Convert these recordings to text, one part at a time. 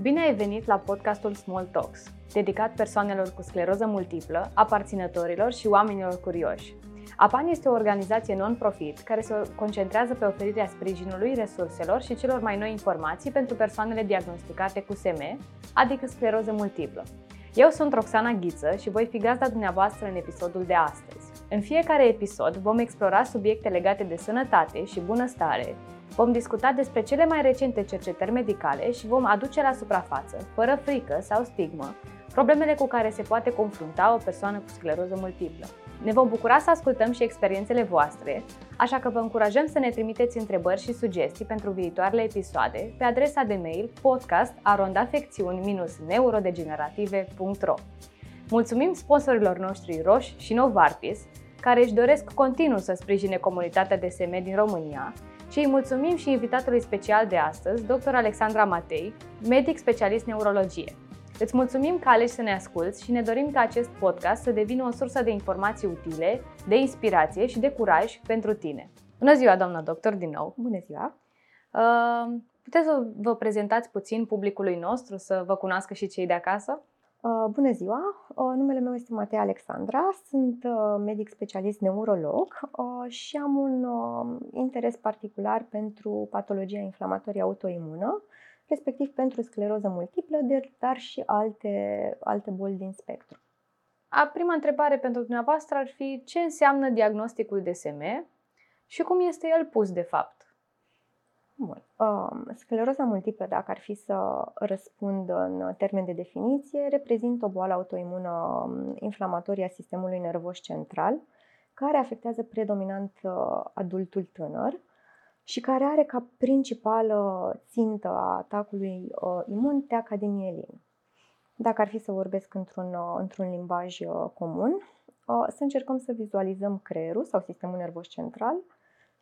Bine ai venit la podcastul Small Talks, dedicat persoanelor cu scleroză multiplă, aparținătorilor și oamenilor curioși. APAN este o organizație non-profit care se concentrează pe oferirea sprijinului, resurselor și celor mai noi informații pentru persoanele diagnosticate cu SM, adică scleroză multiplă. Eu sunt Roxana Ghiță și voi fi gazda dumneavoastră în episodul de astăzi. În fiecare episod vom explora subiecte legate de sănătate și bunăstare, Vom discuta despre cele mai recente cercetări medicale și vom aduce la suprafață, fără frică sau stigmă, problemele cu care se poate confrunta o persoană cu scleroză multiplă. Ne vom bucura să ascultăm și experiențele voastre, așa că vă încurajăm să ne trimiteți întrebări și sugestii pentru viitoarele episoade pe adresa de mail podcast arondafecțiuni-neurodegenerative.ro Mulțumim sponsorilor noștri Roș și Novartis, care își doresc continuu să sprijine comunitatea de SM din România și îi mulțumim și invitatului special de astăzi, dr. Alexandra Matei, medic specialist neurologie. Îți mulțumim că alegi să ne asculți și ne dorim ca acest podcast să devină o sursă de informații utile, de inspirație și de curaj pentru tine. Bună ziua, doamna doctor, din nou! Bună ziua! Uh, puteți să vă prezentați puțin publicului nostru, să vă cunoască și cei de acasă? Uh, bună ziua! Uh, numele meu este Matei Alexandra, sunt uh, medic specialist neurolog și am un interes particular pentru patologia inflamatorie autoimună, respectiv pentru scleroză multiplă, dar și alte, alte boli din spectru. A, prima întrebare pentru dumneavoastră ar fi ce înseamnă diagnosticul de SM și cum este el pus de fapt? Bun. Scleroza multiplă, dacă ar fi să răspund în termen de definiție, reprezintă o boală autoimună um, inflamatorie a sistemului nervos central, care afectează predominant uh, adultul tânăr și care are ca principală țintă a atacului uh, imun teaca de mielin. Dacă ar fi să vorbesc într-un, uh, într-un limbaj comun, să încercăm să vizualizăm creierul sau sistemul nervos central –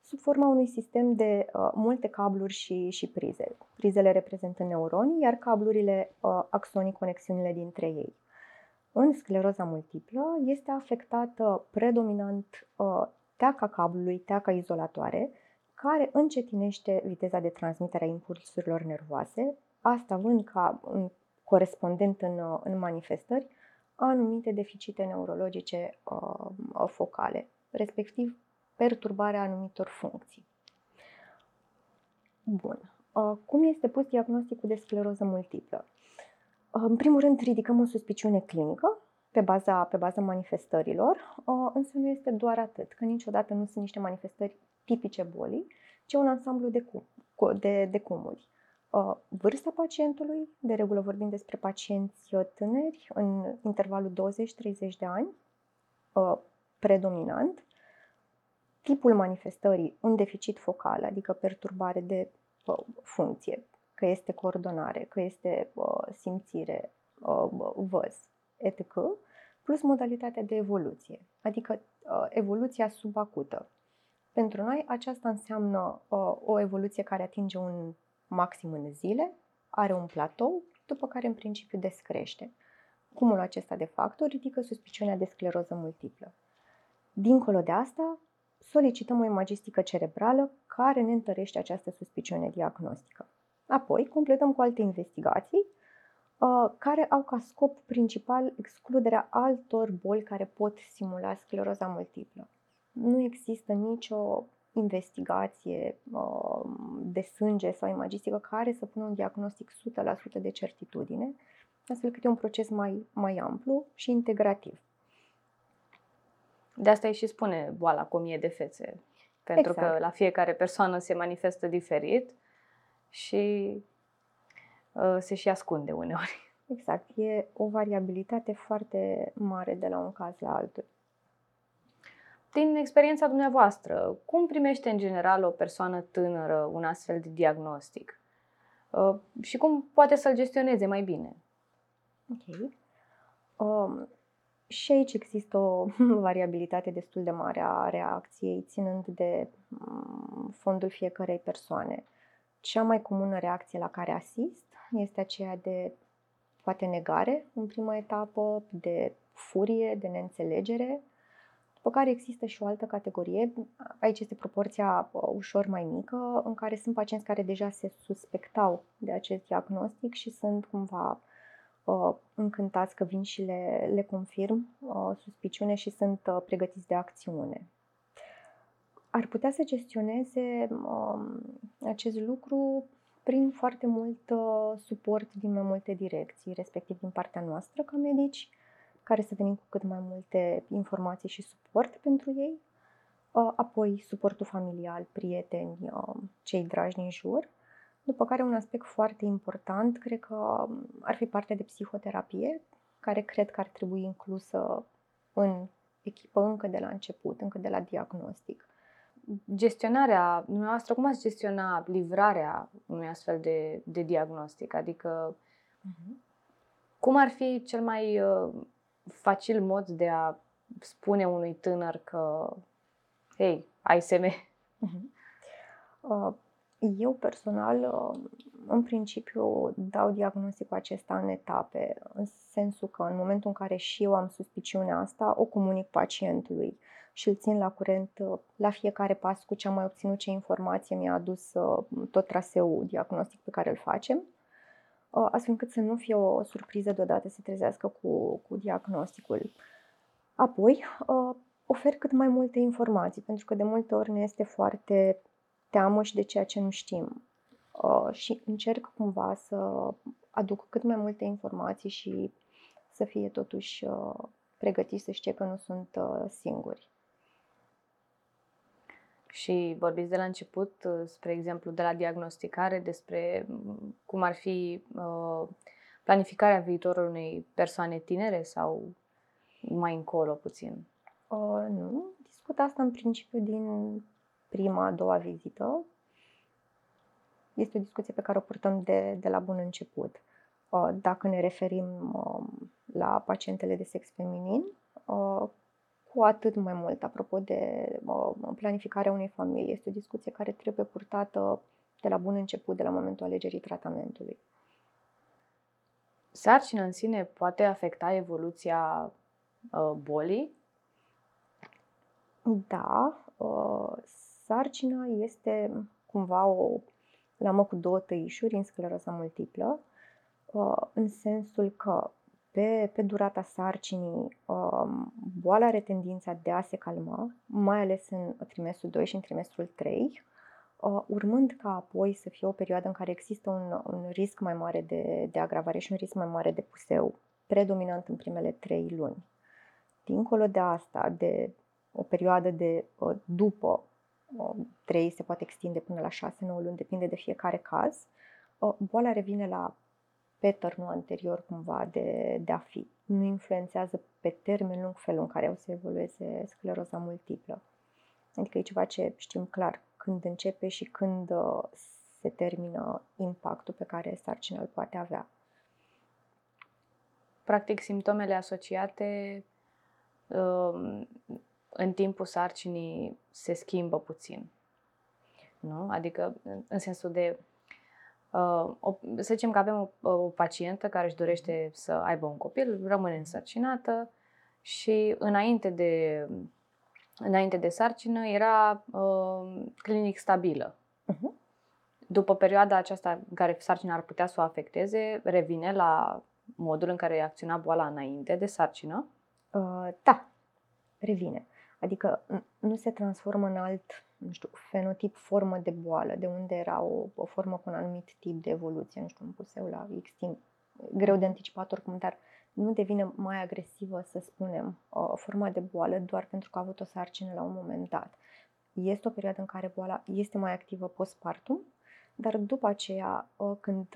sub forma unui sistem de uh, multe cabluri și, și prize. Prizele reprezintă neuroni, iar cablurile uh, axonii conexiunile dintre ei. În scleroza multiplă este afectată predominant uh, teaca cablului, teaca izolatoare, care încetinește viteza de transmitere a impulsurilor nervoase, asta având ca în, corespondent în, uh, în manifestări anumite deficite neurologice uh, focale, respectiv perturbarea anumitor funcții. Bun. Uh, cum este pus diagnosticul de scleroză multiplă? Uh, în primul rând, ridicăm o suspiciune clinică pe baza, pe baza manifestărilor, uh, însă nu este doar atât, că niciodată nu sunt niște manifestări tipice bolii, ci un ansamblu de, cum, de, de cumuli. Vârsta pacientului, de regulă vorbim despre pacienți tâneri în intervalul 20-30 de ani, predominant, tipul manifestării, un deficit focal, adică perturbare de funcție, că este coordonare, că este simțire, văz, etc., plus modalitatea de evoluție, adică evoluția subacută. Pentru noi aceasta înseamnă o evoluție care atinge un maxim în zile, are un platou, după care în principiu descrește. Cumulul acesta de factori ridică suspiciunea de scleroză multiplă. Dincolo de asta, solicităm o imagistică cerebrală care ne întărește această suspiciune diagnostică. Apoi, completăm cu alte investigații uh, care au ca scop principal excluderea altor boli care pot simula scleroza multiplă. Nu există nicio investigație uh, de sânge sau imagistică care să pună un diagnostic 100% de certitudine, astfel cât e un proces mai, mai amplu și integrativ. De asta îi și spune boala cu o mie de fețe. Pentru exact. că la fiecare persoană se manifestă diferit și uh, se și ascunde uneori. Exact. E o variabilitate foarte mare de la un caz la altul. Din experiența dumneavoastră, cum primește în general o persoană tânără un astfel de diagnostic? Uh, și cum poate să-l gestioneze mai bine? Ok. Um, și aici există o variabilitate destul de mare a reacției, ținând de mm, fondul fiecarei persoane. Cea mai comună reacție la care asist este aceea de poate negare în prima etapă, de furie, de neînțelegere, După care există și o altă categorie, aici este proporția uh, ușor mai mică, în care sunt pacienți care deja se suspectau de acest diagnostic și sunt cumva uh, încântați că vin și le, le confirm uh, suspiciune și sunt uh, pregătiți de acțiune. Ar putea să gestioneze uh, acest lucru prin foarte mult uh, suport din mai multe direcții, respectiv din partea noastră ca medici, care să venim cu cât mai multe informații și suport pentru ei, uh, apoi suportul familial, prieteni, uh, cei dragi din jur, după care un aspect foarte important, cred că um, ar fi partea de psihoterapie, care cred că ar trebui inclusă în echipă încă de la început, încă de la diagnostic gestionarea, dumneavoastră, cum ați gestiona livrarea unui astfel de, de diagnostic? Adică, uh-huh. cum ar fi cel mai uh, facil mod de a spune unui tânăr că, hei, ai SM? Uh-huh. Uh, eu personal, uh, în principiu, dau diagnosticul acesta în etape, în sensul că în momentul în care și eu am suspiciunea asta, o comunic pacientului și îl țin la curent uh, la fiecare pas cu ce am mai obținut, ce informație mi-a adus uh, tot traseul diagnostic pe care îl facem, uh, astfel încât să nu fie o surpriză deodată să trezească cu, cu diagnosticul. Apoi, ofer cât mai multe informații, pentru că de multe ori ne este foarte teamă și de ceea ce nu știm. Și încerc cumva să aduc cât mai multe informații și să fie totuși pregătiți să știe că nu sunt singuri. Și vorbiți de la început, uh, spre exemplu, de la diagnosticare, despre mm, cum ar fi uh, planificarea viitorului unei persoane tinere sau mai încolo puțin? Uh, nu, discut asta în principiu din prima, a doua vizită. Este o discuție pe care o purtăm de, de la bun început. Uh, dacă ne referim uh, la pacientele de sex feminin, uh, cu atât mai mult, apropo de planificarea unei familii. Este o discuție care trebuie purtată de la bun început, de la momentul alegerii tratamentului. Sarcina în sine poate afecta evoluția uh, bolii? Da, uh, sarcina este cumva o lamă cu două tăișuri în scleroza multiplă, uh, în sensul că pe, pe durata sarcinii, um, boala are tendința de a se calma, mai ales în trimestrul 2 și în trimestrul 3, uh, urmând ca apoi să fie o perioadă în care există un, un risc mai mare de, de agravare și un risc mai mare de puseu, predominant în primele 3 luni. Dincolo de asta, de o perioadă de uh, după 3 uh, se poate extinde până la 6-9 luni, depinde de fiecare caz, boala revine la pattern anterior cumva de, de a fi. Nu influențează pe termen lung felul în care o să evolueze scleroza multiplă. Adică e ceva ce știm clar când începe și când uh, se termină impactul pe care sarcina îl poate avea. Practic, simptomele asociate um, în timpul sarcinii se schimbă puțin. Nu? Adică, în sensul de Uh, o, să zicem că avem o, o pacientă care își dorește să aibă un copil, rămâne însărcinată și înainte de, înainte de sarcină era uh, clinic stabilă. Uh-huh. După perioada aceasta în care sarcina ar putea să o afecteze, revine la modul în care acționa boala înainte de sarcină? Uh, da, revine. Adică nu se transformă în alt nu știu, fenotip, formă de boală, de unde era o, o formă cu un anumit tip de evoluție, nu știu, un puseu la X timp, greu de anticipat oricum, dar nu devine mai agresivă, să spunem, o formă de boală doar pentru că a avut o sarcină la un moment dat. Este o perioadă în care boala este mai activă postpartum, dar după aceea, când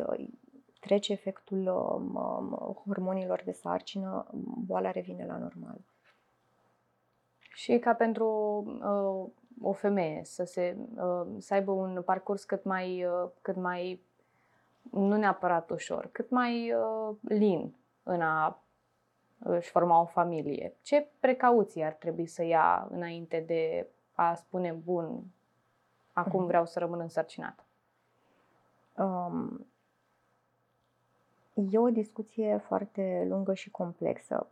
trece efectul hormonilor de sarcină, boala revine la normal. Și ca pentru uh, o femeie să, se, uh, să aibă un parcurs cât mai, uh, cât mai, nu neapărat ușor, cât mai uh, lin în a își forma o familie. Ce precauții ar trebui să ia înainte de a spune, bun, acum mhm. vreau să rămân însărcinată? Um, e o discuție foarte lungă și complexă.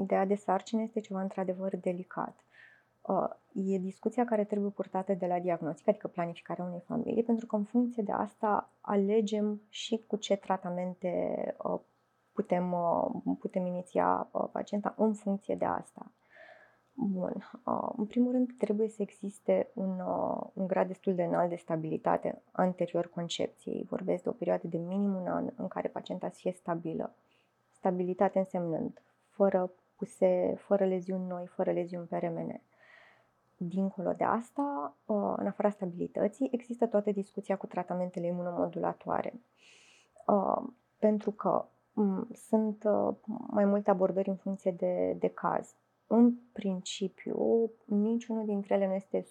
Ideea de sarcină este ceva într-adevăr delicat Uh, e discuția care trebuie purtată de la diagnostic, adică planificarea unei familii, pentru că în funcție de asta alegem și cu ce tratamente uh, putem, uh, putem iniția pacienta în funcție de asta. Bun. În primul rând, trebuie să existe un, un grad destul de înalt de stabilitate anterior concepției. Vorbesc de o perioadă de minim un an în care pacienta să fie stabilă. Stabilitate însemnând fără puse, fără leziuni noi, fără leziuni pe remene. Dincolo de asta, uh, în afara stabilității, există toată discuția cu tratamentele imunomodulatoare. Uh, pentru că mm, sunt uh, mai multe abordări în funcție de, de caz. În principiu, niciunul dintre ele nu este 100%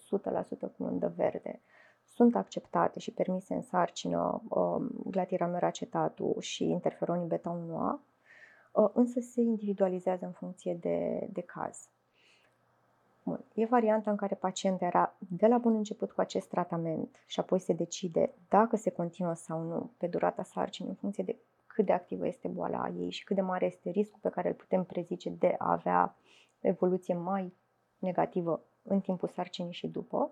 cu undă verde. Sunt acceptate și permise în sarcină glatiramero și interferonii beta-1A, însă se individualizează în funcție de, de caz. Bun. E varianta în care pacientul era de la bun început cu acest tratament și apoi se decide dacă se continuă sau nu pe durata sarcinii în funcție de cât de activă este boala ei și cât de mare este riscul pe care îl putem prezice de a avea evoluție mai negativă în timpul sarcinii și după,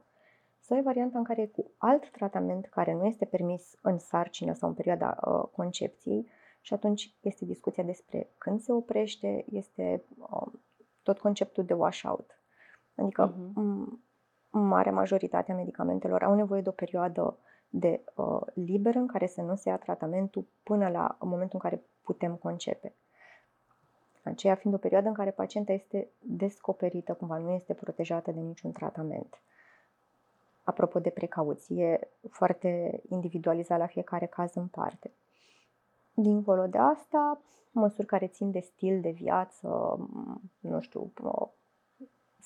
sau e varianta în care cu alt tratament care nu este permis în sarcină sau în perioada uh, concepției și atunci este discuția despre când se oprește, este uh, tot conceptul de washout. Adică uh-huh. mare majoritate a medicamentelor au nevoie de o perioadă de uh, liberă în care să nu se ia tratamentul până la momentul în care putem concepe. Aceea fiind o perioadă în care pacienta este descoperită, cumva nu este protejată de niciun tratament. Apropo de precauție, foarte individualizat la fiecare caz în parte. Dincolo de asta, măsuri care țin de stil de viață, nu știu,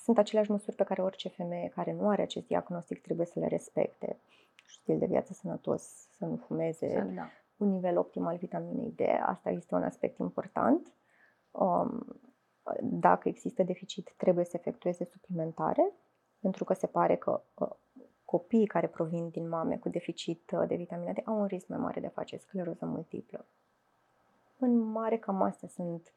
sunt aceleași măsuri pe care orice femeie care nu are acest diagnostic trebuie să le respecte. Stil de viață sănătos, să nu fumeze, da. un nivel optim al vitaminei D, asta este un aspect important. Um, dacă există deficit, trebuie să efectueze suplimentare, pentru că se pare că uh, copiii care provin din mame cu deficit uh, de vitamina D au un risc mai mare de a face scleroză multiplă. În mare, cam astea sunt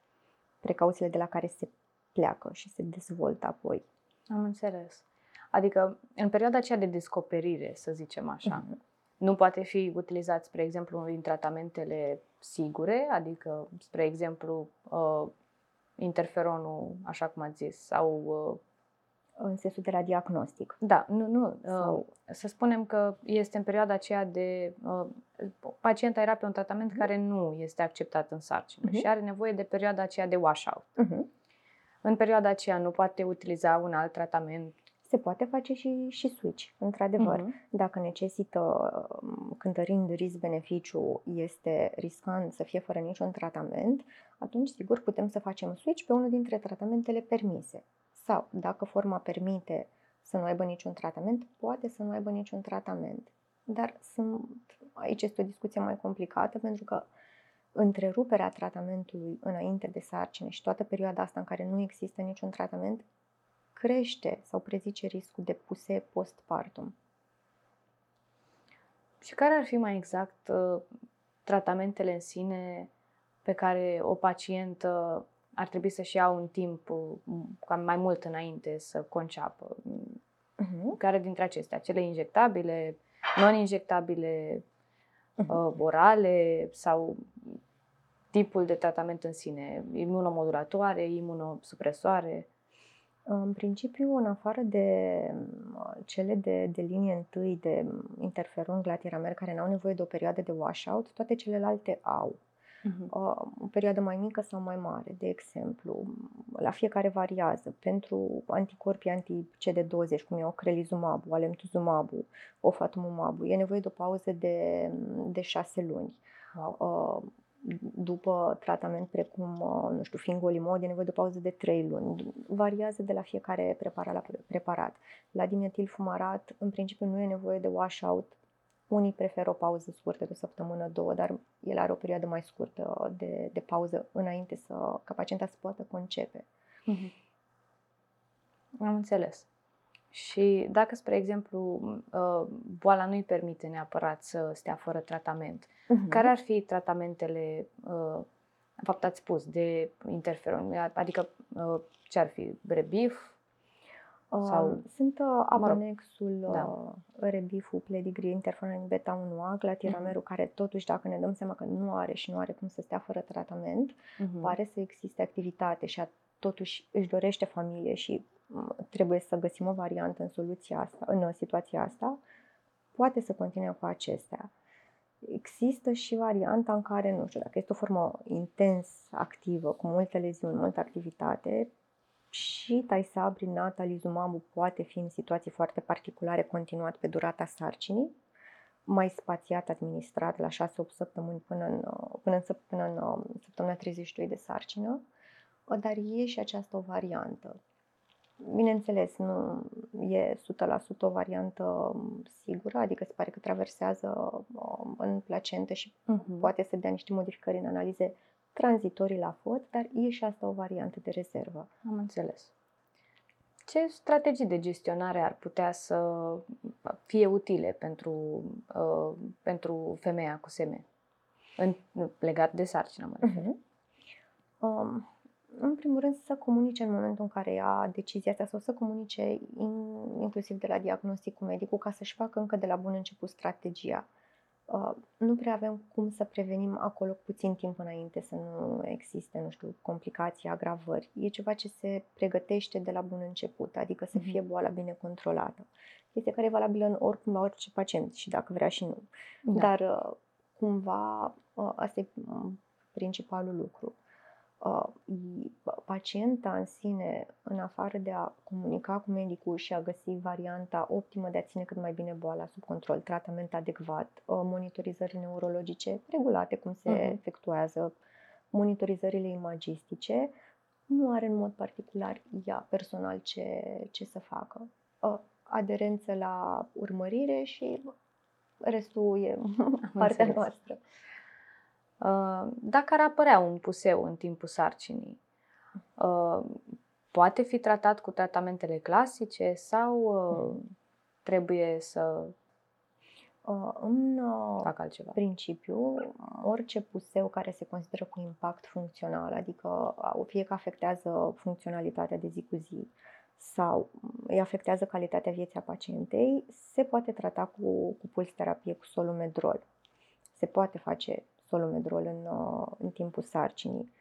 precauțiile de la care se pleacă și se dezvoltă apoi. Am înțeles. Adică, în perioada aceea de descoperire, să zicem așa, uh-huh. nu poate fi utilizat, spre exemplu, din tratamentele sigure, adică, spre exemplu, uh, interferonul, așa cum ați zis, sau uh, în sensul de la diagnostic. Da, nu, nu. Uh, sau... Să spunem că este în perioada aceea de. Uh, pacienta era pe un tratament uh-huh. care nu este acceptat în sarcină uh-huh. și are nevoie de perioada aceea de washout. Uh-huh. În perioada aceea nu poate utiliza un alt tratament? Se poate face și, și switch, într-adevăr. Uh-huh. Dacă necesită, um, cântărind risc-beneficiu, este riscant să fie fără niciun tratament, atunci sigur putem să facem switch pe unul dintre tratamentele permise. Sau, dacă forma permite să nu aibă niciun tratament, poate să nu aibă niciun tratament. Dar sunt, aici este o discuție mai complicată pentru că întreruperea tratamentului înainte de sarcină și toată perioada asta în care nu există niciun tratament crește sau prezice riscul de puse postpartum. Și care ar fi mai exact uh, tratamentele în sine pe care o pacientă ar trebui să-și ia un timp uh, cam mai mult înainte să conceapă? Uh-huh. Care dintre acestea? Cele injectabile, non-injectabile, uh, orale sau tipul de tratament în sine, imunomodulatoare, imunosupresoare? În principiu, în afară de cele de, de linie întâi de interferon glatiramer care n-au nevoie de o perioadă de washout, toate celelalte au. Uh-huh. O perioadă mai mică sau mai mare, de exemplu, la fiecare variază. Pentru anticorpii anti-CD20, cum e ocrelizumabul, alemtuzumabul, ofatumumabul, e nevoie de o pauză de, de șase luni. Wow. Uh, după tratament precum, uh, nu știu, fingolimod, e nevoie de o pauză de 3 luni. Variază de la fiecare preparat la preparat. La dimetil fumarat, în principiu, nu e nevoie de washout. Unii preferă o pauză scurtă de o săptămână, două, dar el are o perioadă mai scurtă de, de pauză înainte să, ca pacienta să poată concepe. Mm-hmm. Am înțeles. Și dacă, spre exemplu, uh, boala nu îi permite neapărat să stea fără tratament, uh-huh. care ar fi tratamentele, uh, în fapt ați spus, de interferon? Adică uh, ce ar fi? Rebif? Sau... Sunt uh, mă rog, abonexul da. uh, Rebifu, Pedigree, Interferon Beta 1A, Glatiramerul, Mhm. care totuși, dacă ne dăm seama că nu are și nu are cum să stea fără tratament, Mhm. pare să existe activitate și a, totuși își dorește familie și m, trebuie să găsim o variantă în soluția asta, în uh, situația asta, poate să continue cu acestea. Există și varianta în care, nu știu, dacă este o formă intens activă, cu multe leziuni, multă activitate, și Taisabri natalizumabul poate fi în situații foarte particulare continuat pe durata sarcinii, mai spațiat administrat la 6-8 săptămâni până în, uh, până în, săp- până în uh, săptămâna 32 de sarcină, uh, dar e și această variantă. Bineînțeles, nu e 100% o variantă um, sigură, adică se pare că traversează um, în placentă și Mhm. poate să dea niște modificări în analize tranzitorii la FOD, dar e și asta o variantă de rezervă. Am înțeles. Ce strategii de gestionare ar putea să fie utile pentru, uh, pentru femeia cu seme? În, legat de sarcină, mă refer. Mhm. Um, în primul rând să comunice în momentul în care ia decizia asta sau să comunice in, inclusiv de la diagnostic cu medicul ca să-și facă încă de la bun început strategia. Uh, nu prea avem cum să prevenim acolo cu puțin timp înainte să nu existe, nu știu, complicații, agravări. E ceva ce se pregătește de la bun început, adică să Mhm. fie boala bine controlată. Este care e valabilă în oricum la orice pacient și dacă vrea și nu. Da. Dar uh, cumva uh, asta e mm, principalul lucru. Uh, i- Pacienta în sine, în afară de a comunica cu medicul și a găsi varianta optimă de a ține cât mai bine boala sub control, tratament adecvat, uh, monitorizări neurologice regulate, cum se Mhm. efectuează, monitorizările imagistice, nu are în mod particular ea personal ce, ce să facă. Uh, Aderență la urmărire și restul e partea înțeles. noastră. Uh, Dacă ar apărea un puseu în timpul sarcinii, uh, poate fi tratat cu tratamentele clasice sau uh, trebuie să Uh, În uh, facă altceva? principiu, orice puseu care se consideră cu impact funcțional, adică uh, fie că afectează funcționalitatea de zi cu zi sau îi afectează calitatea vieții a pacientei, se poate trata cu, cu puls terapie cu solumedrol. Se poate face solumedrol în, uh, în timpul sarcinii.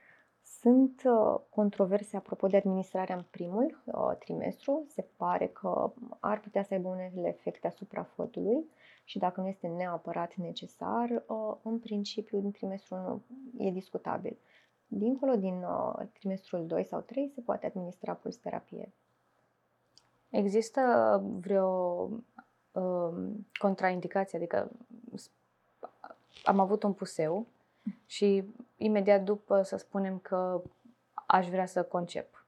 Sunt uh, controverse apropo de administrarea în primul uh, trimestru. Se pare că ar putea să aibă unele efecte asupra fătului și dacă nu este neapărat necesar, uh, în principiu din trimestrul 1 e discutabil. Dincolo din uh, trimestrul 2 sau 3 se poate administra puls terapie. Există vreo um, contraindicație? Adică s- am avut un puseu și imediat după să spunem că aș vrea să concep.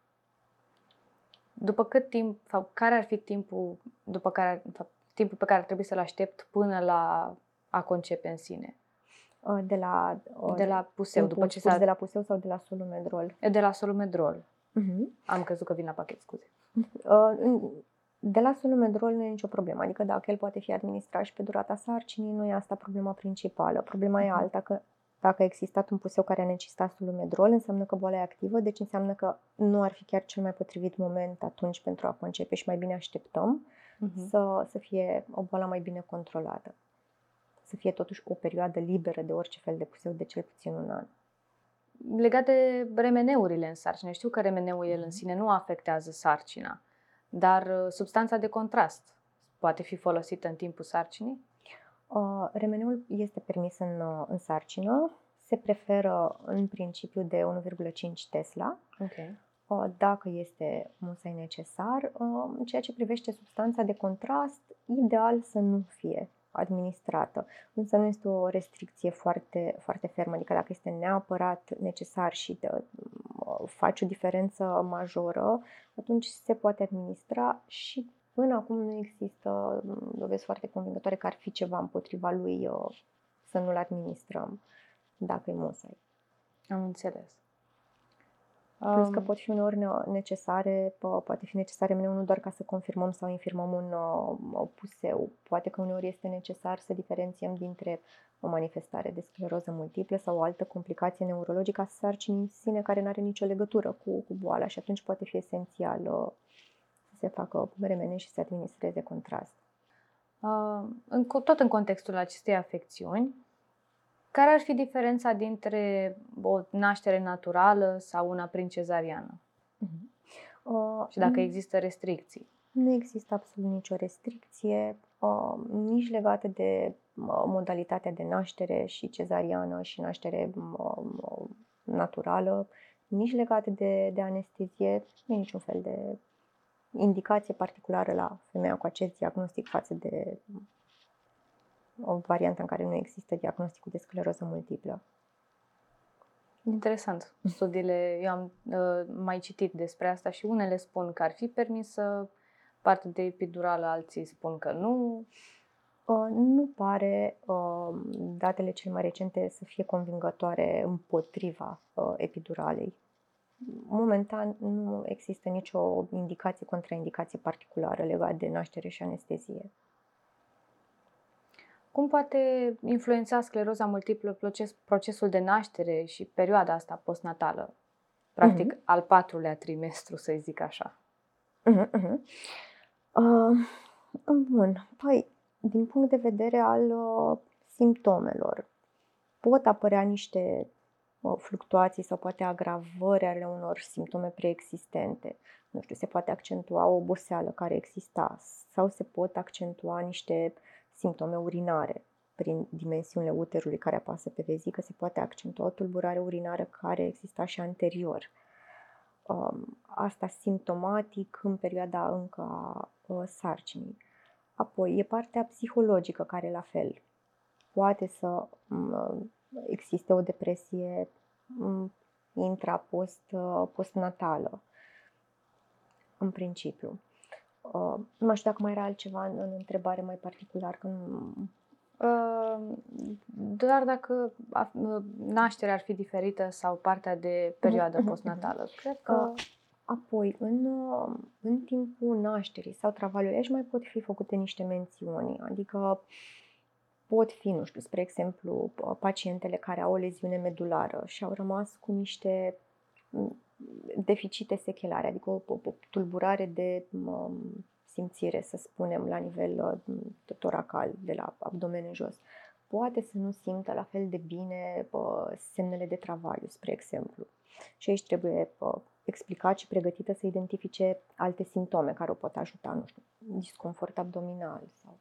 După cât timp, sau care ar fi timpul, după care, de fapt, timpul pe care ar trebui să-l aștept până la a concepe în sine? Uh, De la, uh, De la puseu, timpul după ce scurs s-a... de la puseu sau de la solumedrol. De la solumedrol. Uh-huh. Am crezut că vin la pachet, scuze. De la solumedrol nu e nicio problemă, adică dacă el poate fi administrat și pe durata sarcinii, nu e asta problema principală. Problema e Mhm. alta, că dacă a existat un puseu care a necesitat solumedrol, înseamnă că boala e activă, deci înseamnă că nu ar fi chiar cel mai potrivit moment atunci pentru a concepe și mai bine așteptăm Mhm. să, să fie o boală mai bine controlată. Să fie totuși o perioadă liberă de orice fel de puseu, de cel puțin un an. Legat de remeneurile în sarcină, știu că remeneul el în sine nu afectează sarcina, dar uh, substanța de contrast poate fi folosită în timpul sarcinii? Uh, remeneul este permis în, uh, în sarcină, se preferă în principiu de 1,5 Tesla, Ok. uh, dacă este musai necesar. Uh, În ceea ce privește substanța de contrast, ideal să nu fie administrată, însă nu este o restricție foarte, foarte fermă, adică dacă este neapărat necesar și de, uh, face o diferență majoră, atunci se poate administra și până acum nu există mm, dovezi foarte convingătoare că ar fi ceva împotriva lui uh, să nu-l administrăm dacă e musai. Am înțeles. Plus că Um, pot fi uneori ne- necesare, po- poate fi necesare mereu nu doar ca să confirmăm sau infirmăm un uh, puseu. Poate că uneori este necesar să diferențiem dintre o manifestare de scleroză multiplă sau o altă complicație neurologică a sarcinii în sine care nu are nicio legătură cu, cu boala și atunci poate fi esențial uh, să se facă remene și să administreze contrast. Uh, în, tot în contextul acestei afecțiuni, care ar fi diferența dintre o naștere naturală sau una prin cezariană? Uh-huh. Uh, și dacă există restricții? Nu există absolut nicio restricție, uh, nici legată de uh, modalitatea de naștere și cezariană și naștere uh, naturală, nici legate de, de anestezie, nu e niciun fel de indicație particulară la femeia cu acest diagnostic față de o variantă în care nu există diagnosticul de scleroză multiplă. Interesant. Studiile, eu am uh, mai citit despre asta și unele spun că ar fi permisă partea de epidurală, alții spun că nu. Uh, nu pare uh, datele cele mai recente să fie convingătoare împotriva uh, epiduralei. Momentan nu există nicio indicație, contraindicație particulară legată de naștere și anestezie. Cum poate influența scleroza multiplă proces, procesul de naștere și perioada asta postnatală? Practic, uh-huh. al patrulea trimestru, să zic așa. Uh-huh, uh-huh. Uh, bun. Păi, din punct de vedere al uh, simptomelor, pot apărea niște uh, fluctuații sau poate agravări ale unor simptome preexistente. Nu știu, se poate accentua o oboseală care exista sau se pot accentua niște simptome urinare prin dimensiunile uterului care apasă pe vezică, se poate accentua o tulburare urinară care exista și anterior. Um, asta simptomatic în perioada încă a uh, sarcinii. Apoi e partea psihologică care la fel poate să mm, existe o depresie mm, intra-post uh, postnatală în principiu. Uh, nu mai știu dacă mai era altceva în, în întrebare mai particular. Că nu... Uh, doar dacă nașterea ar fi diferită sau partea de perioadă uh-huh, postnatală. Cred că... Uh, apoi, în, în timpul nașterii sau travaliului, aici mai pot fi făcute niște mențiuni. Adică pot fi, nu știu, spre exemplu, pacientele care au o leziune medulară și au rămas cu niște deficite sechelare, adică o, o, o tulburare de um, simțire, să spunem, la nivel uh, toracal, de la abdomen în jos. Poate să nu simtă la fel de bine uh, semnele de travaliu, spre exemplu. Și aici trebuie uh, explicat și pregătită să identifice alte simptome care o pot ajuta, nu știu, disconfort abdominal sau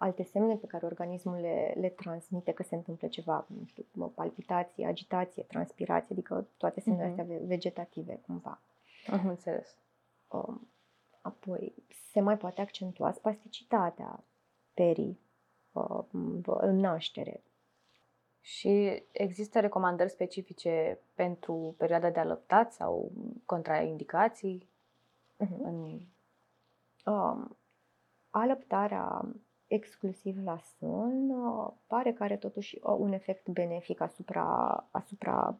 alte semne pe care organismul le, le transmite că se întâmplă ceva, nu știu, palpitație, agitație, transpirație, adică toate semnele uh-huh. astea vegetative cumva. Am înțeles. Um, apoi, se mai poate accentua spasticitatea perii uh, în naștere. Și există recomandări specifice pentru perioada de alăptat sau contraindicații? Uh-huh. În... Um, alăptarea exclusiv la sun, uh, pare că are totuși uh, un efect benefic asupra, asupra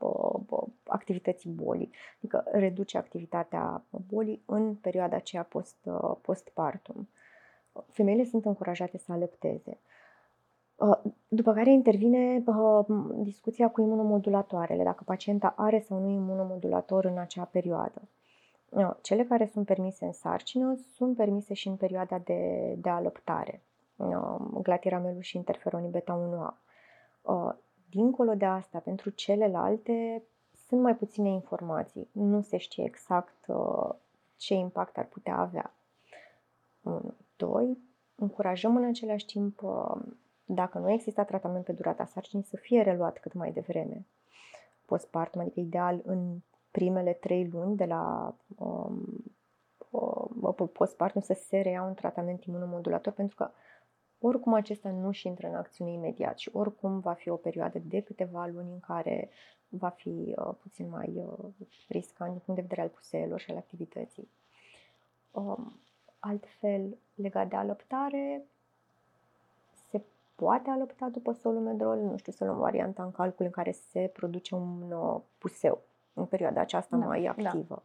activității bolii, adică reduce activitatea bolii în perioada aceea post, uh, postpartum. Femeile sunt încurajate să alăpteze. După care intervine discuția cu imunomodulatoarele, dacă pacienta are sau nu imunomodulator în acea perioadă. Cele care sunt permise în sarcină sunt permise și în perioada de, de alăptare. Um, glatiramelul și interferonii beta-1A. Uh, dincolo de asta, pentru celelalte, sunt mai puține informații. Nu se știe exact uh, ce impact ar putea avea. 1. 2. Încurajăm în același timp, uh, dacă nu există tratament pe durata sarcinii, să fie reluat cât mai devreme. Postpartum, adică ideal în primele trei luni de la um, postpartum să se reia un tratament imunomodulator, pentru că oricum acesta nu și intră în acțiune imediat și oricum va fi o perioadă de câteva luni în care va fi uh, puțin mai uh, riscant din punct de vedere al puseelor și al activității. Um, altfel, legat de alăptare, se poate alăpta după solumedrol, nu știu să luăm varianta în calcul în care se produce un uh, puseu în perioada aceasta da, mai da. activă.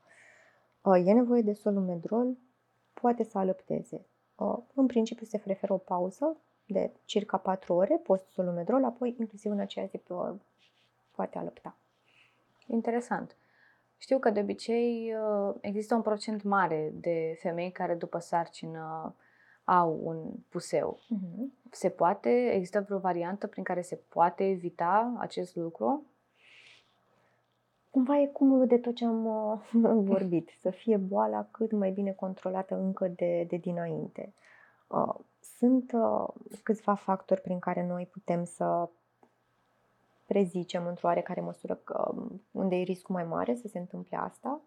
Da. Uh, e nevoie de solumedrol, poate să alăpteze în principiu se preferă o pauză de circa 4 ore post-solumedrol, apoi inclusiv în aceea zi poate alăpta. Interesant. Știu că de obicei uh, există un procent mare de femei care după sarcină au un puseu. Uh-huh. Se poate, există vreo variantă prin care se poate evita acest lucru? Cumva e cumulul de tot ce am uh, vorbit, să fie boala cât mai bine controlată încă de, de dinainte. Uh, sunt uh, câțiva factori prin care noi putem să prezicem într-o oarecare măsură că um, unde e riscul mai mare să se întâmple asta.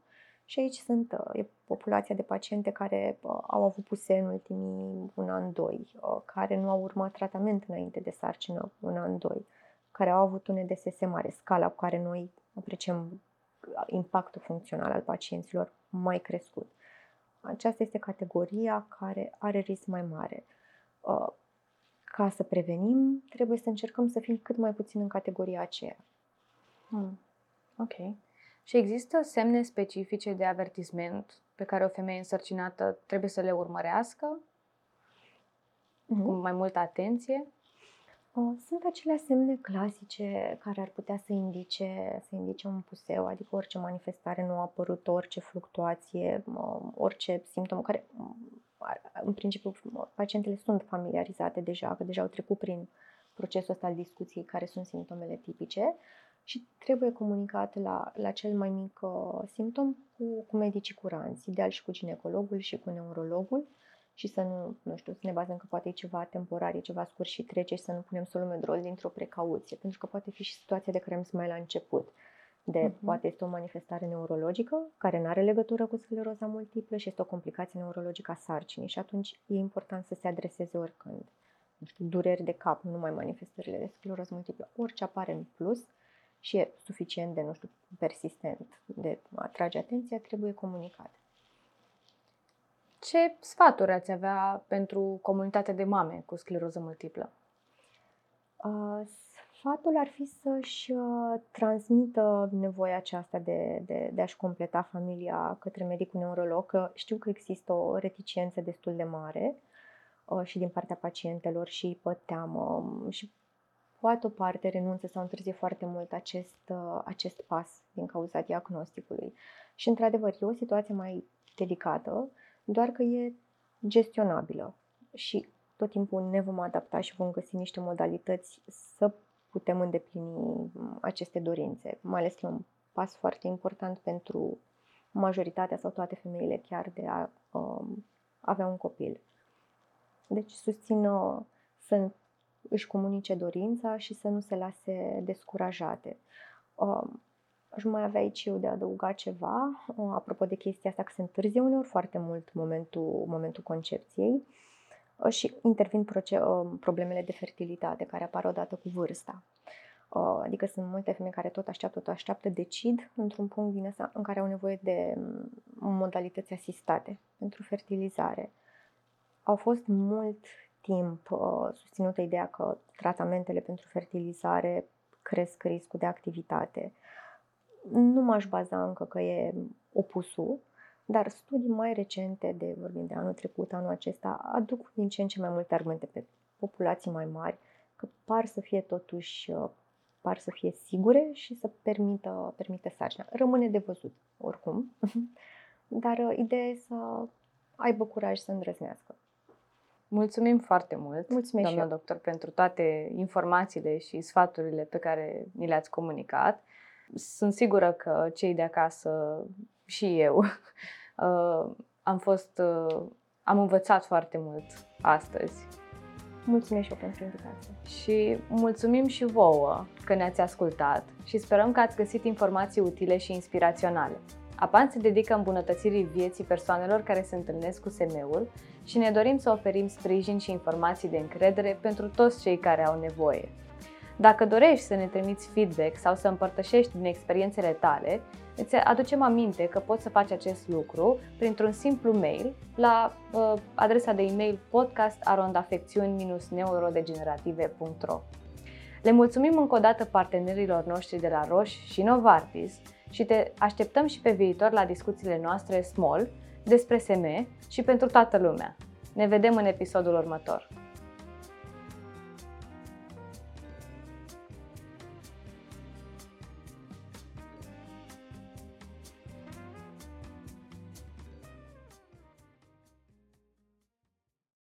Și aici sunt uh, e populația de paciente care uh, au avut puse în ultimii un an, doi, uh, care nu au urmat tratament înainte de sarcină un an, doi, care au avut un EDSS mare, scala cu care noi apreciem impactul funcțional al pacienților mai crescut. Aceasta este categoria care are risc mai mare. Ca să prevenim, trebuie să încercăm să fim cât mai puțin în categoria aceea. Hmm. Ok. Și există semne specifice de avertisment pe care o femeie însărcinată trebuie să le urmărească mm-hmm. cu mai multă atenție? Sunt acele semne clasice care ar putea să indice, să indice un puseu, adică orice manifestare nu a apărut, orice fluctuație, orice simptom care, în principiu, pacientele sunt familiarizate deja, că deja au trecut prin procesul ăsta al discuției care sunt simptomele tipice și trebuie comunicat la, la cel mai mic uh, simptom cu, cu medicii curanți, ideal și cu ginecologul și cu neurologul și să nu, nu știu, să ne bazăm că poate e ceva temporar, e ceva scurt și trece și să nu punem solumedrol dintr-o precauție, pentru că poate fi și situația de care am mai la început. De uh-huh. poate este o manifestare neurologică care nu are legătură cu scleroza multiplă și este o complicație neurologică a sarcinii și atunci e important să se adreseze oricând. Nu știu, dureri de cap, nu numai manifestările de scleroză multiplă, orice apare în plus, și e suficient de, nu știu, persistent de a atrage atenția, trebuie comunicat. Ce sfaturi ați avea pentru comunitatea de mame cu scleroză multiplă? Uh, sfatul ar fi să-și uh, transmită nevoia aceasta de, de, de a-și completa familia către medicul neurolog, că știu că există o reticență destul de mare uh, și din partea pacientelor și pe teamă și poate o parte renunță sau întârzie foarte mult acest, uh, acest pas din cauza diagnosticului. Și, într-adevăr, e o situație mai delicată, doar că e gestionabilă și tot timpul ne vom adapta și vom găsi niște modalități să putem îndeplini aceste dorințe, mai ales că e un pas foarte important pentru majoritatea sau toate femeile chiar de a um, avea un copil. Deci susțin uh, să își comunice dorința și să nu se lase descurajate. Um, aș mai avea aici eu de adăugat ceva, uh, apropo de chestia asta că se întârzie uneori foarte mult momentul, momentul concepției uh, și intervin proce- uh, problemele de fertilitate care apar odată cu vârsta. Adică sunt multe femei care tot așteaptă, tot așteaptă, decid într-un punct din ăsta în care au nevoie de mm, modalități asistate pentru fertilizare. Au fost mult timp uh, susținută ideea că tratamentele pentru fertilizare cresc riscul de activitate. Nu m-aș baza încă că e opusul, dar studii mai recente, de vorbim de anul trecut, anul acesta, aduc din ce în ce mai multe argumente pe populații mai mari, că par să fie totuși uh, par să fie sigure și să permită, permită sarcina. Rămâne de văzut, oricum, dar uh, ideea e să aibă curaj să îndrăznească. Mulțumim foarte mult, Mulțumesc doamna doctor, pentru toate informațiile și sfaturile pe care ni le-ați comunicat. Sunt sigură că cei de acasă și eu uh, am fost, uh, am învățat foarte mult astăzi. Mulțumesc și eu pentru invitație. Și mulțumim și vouă că ne-ați ascultat și sperăm că ați găsit informații utile și inspiraționale. APAN se dedică îmbunătățirii vieții persoanelor care se întâlnesc cu SM-ul și ne dorim să oferim sprijin și informații de încredere pentru toți cei care au nevoie. Dacă dorești să ne trimiți feedback sau să împărtășești din experiențele tale, îți aducem aminte că poți să faci acest lucru printr-un simplu mail la uh, adresa de e-mail podcastarondafecțiuni-neurodegenerative.ro Le mulțumim încă o dată partenerilor noștri de la Roș și Novartis și te așteptăm și pe viitor la discuțiile noastre small despre SM și pentru toată lumea. Ne vedem în episodul următor.